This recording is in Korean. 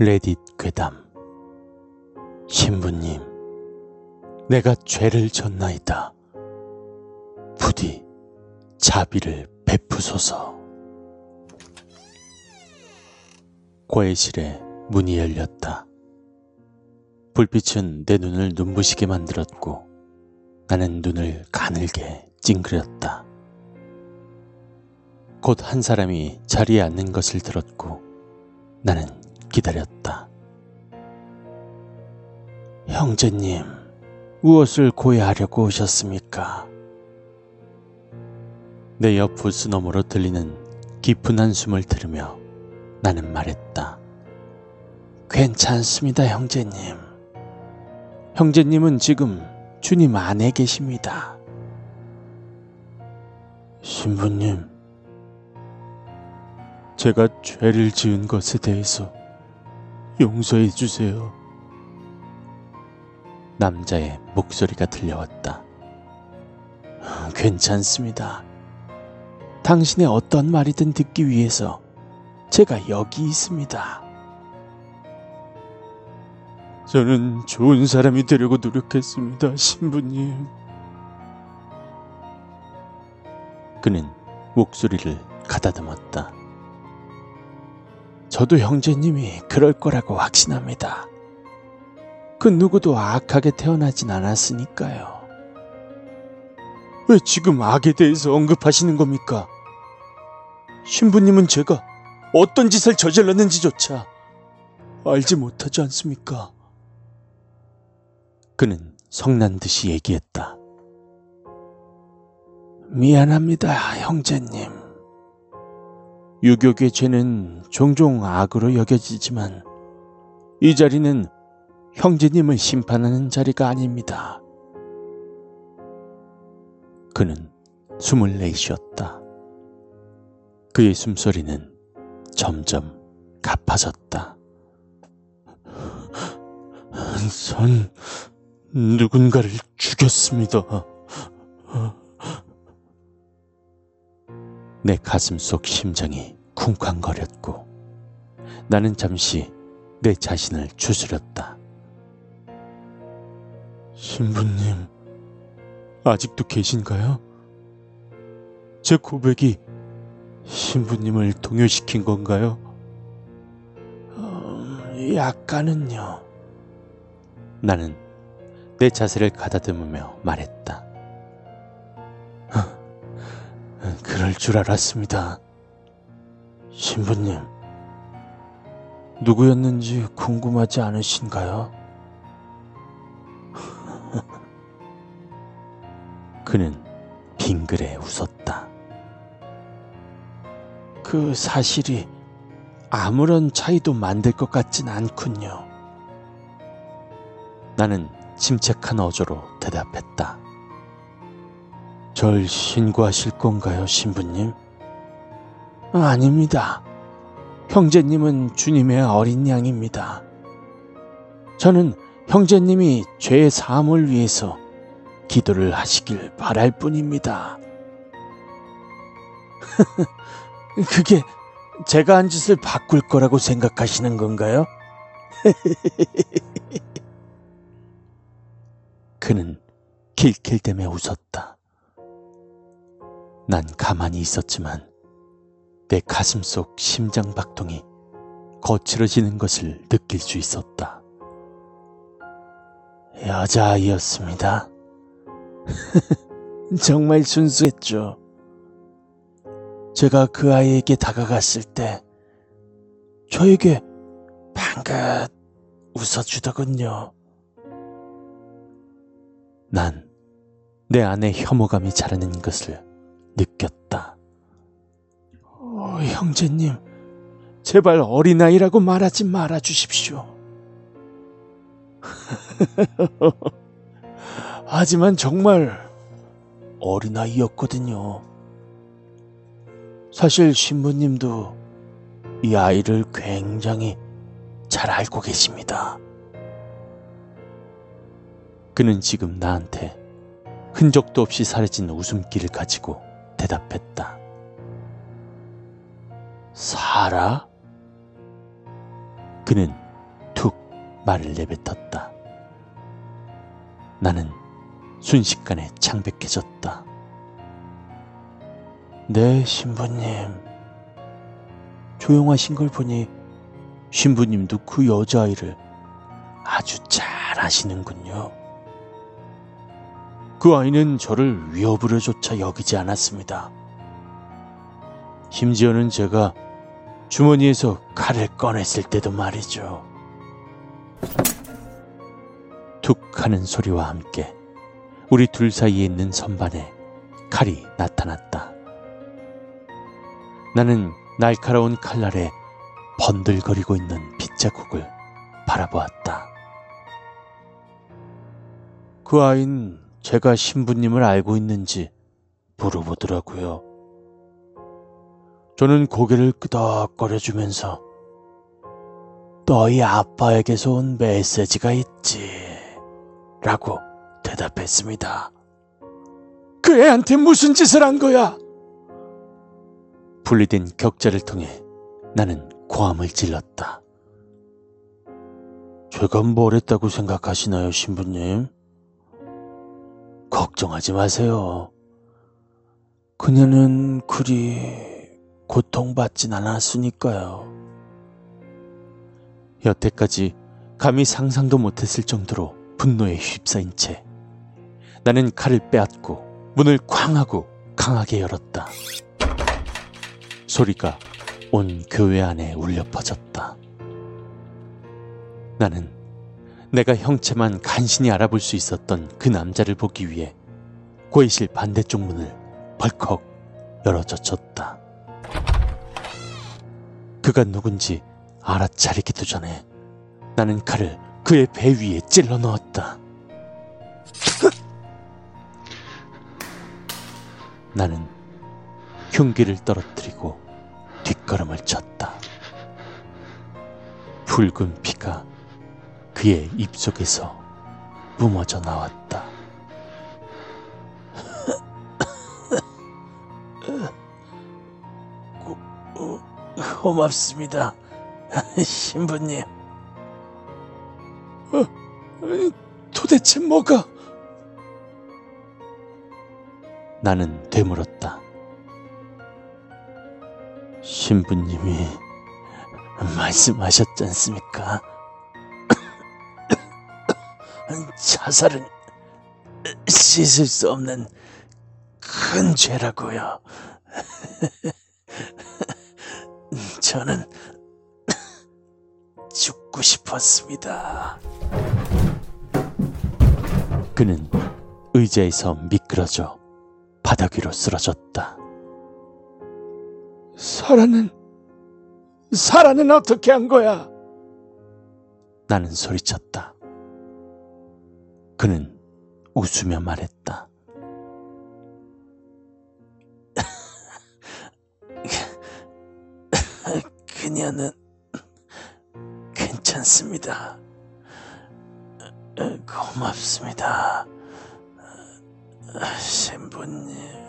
레딧 괴담. 신부님 내가 죄를 졌나이다. 부디 자비를 베푸소서. 고해실에 문이 열렸다. 불빛은 내 눈을 눈부시게 만들었고 나는 눈을 가늘게 찡그렸다. 곧 한 사람이 자리에 앉는 것을 들었고 나는 기다렸다. 형제님, 무엇을 고해하려고 오셨습니까? 내 옆 부스 너머로 들리는 깊은 한숨을 들으며 나는 말했다. 괜찮습니다, 형제님. 형제님은 지금 주님 안에 계십니다. 신부님, 제가 죄를 지은 것에 대해서 용서해 주세요. 남자의 목소리가 들려왔다. 괜찮습니다. 당신의 어떤 말이든 듣기 위해서 제가 여기 있습니다. 저는 좋은 사람이 되려고 노력했습니다, 신부님. 그는 목소리를 가다듬었다. 저도 형제님이 그럴 거라고 확신합니다. 그 누구도 악하게 태어나진 않았으니까요. 왜 지금 악에 대해서 언급하시는 겁니까? 신부님은 제가 어떤 짓을 저질렀는지조차 알지 못하지 않습니까? 그는 성난 듯이 얘기했다. 미안합니다, 형제님. 유교계 죄는 종종 악으로 여겨지지만 이 자리는 형제님을 심판하는 자리가 아닙니다. 그는 숨을 내쉬었다. 그의 숨소리는 점점 가파졌다. 전 누군가를 죽였습니다. 내 가슴 속 심장이 쿵쾅거렸고 나는 잠시 내 자신을 추스렸다. 신부님, 아직도 계신가요? 제 고백이 신부님을 동요시킨 건가요? 음, 약간은요. 나는 내 자세를 가다듬으며 말했다. 그럴 줄 알았습니다. 신부님, 누구였는지 궁금하지 않으신가요? 그는 빙그레 웃었다. 그 사실이 아무런 차이도 만들 것 같진 않군요. 나는 침착한 어조로 대답했다. 절 신고하실 건가요, 신부님? 아닙니다. 형제님은 주님의 어린 양입니다. 저는 형제님이 죄의 사함을 위해서 기도를 하시길 바랄 뿐입니다. 그게 제가 한 짓을 바꿀 거라고 생각하시는 건가요? 그는 킬킬대며 웃었다. 난 가만히 있었지만 내 가슴 속 심장 박동이 거칠어지는 것을 느낄 수 있었다. 여자아이였습니다. 정말 순수했죠. 제가 그 아이에게 다가갔을 때 저에게 방긋 웃어주더군요. 난 내 안에 혐오감이 자라는 것을 느꼈다. 어, 형제님, 제발 어린아이라고 말하지 말아 주십시오. 하지만 정말 어린아이였거든요. 사실 신부님도 이 아이를 굉장히 잘 알고 계십니다. 그는 지금 나한테 흔적도 없이 사라진 웃음기를 가지고 대답했다. 사라? 그는 말을 내뱉었다. 나는 순식간에 창백해졌다. 네, 신부님. 조용하신 걸 보니 신부님도 그 여자아이를 아주 잘 아시는군요. 그 아이는 저를 위협으로조차 여기지 않았습니다. 심지어는 제가 주머니에서 칼을 꺼냈을 때도 말이죠. 툭 하는 소리와 함께 우리 둘 사이에 있는 선반에 칼이 나타났다. 나는 날카로운 칼날에 번들거리고 있는 빗자국을 바라보았다. 그 아이는 제가 신부님을 알고 있는지 물어보더라고요. 저는 고개를 끄덕거려주면서 너희 아빠에게서 온 메시지가 있지. 라고 대답했습니다. 그 애한테 무슨 짓을 한 거야? 분리된 격자를 통해 나는 고함을 질렀다. 제가 뭘 했다고 생각하시나요, 신부님? 걱정하지 마세요. 그녀는 그리 고통받진 않았으니까요. 여태까지 감히 상상도 못했을 정도로 분노에 휩싸인 채 나는 칼을 빼앗고 문을 쾅 하고 강하게 열었다. 소리가 온 교회 안에 울려 퍼졌다. 나는 내가 형체만 간신히 알아볼 수 있었던 그 남자를 보기 위해 고해실 반대쪽 문을 벌컥 열어 젖혔다. 그가 누군지 알아차리기도 전에 나는 칼을 그의 배 위에 찔러 넣었다. 나는 흉기를 떨어뜨리고 뒷걸음을 쳤다. 붉은 피가 그의 입속에서 뿜어져 나왔다. 고, 고맙습니다, 신부님. 어, 도대체 뭐가? 나는 되물었다. 신부님이 말씀하셨지 않습니까? 자살은 씻을 수 없는 큰 죄라고요. 저는 죽고 싶었습니다. 그는 의자에서 미끄러져 바닥 위로 쓰러졌다. 사라는 사라는 어떻게 한 거야? 나는 소리쳤다. 그는 웃으며 말했다. 그녀는 괜찮습니다. 고맙습니다. 신부님.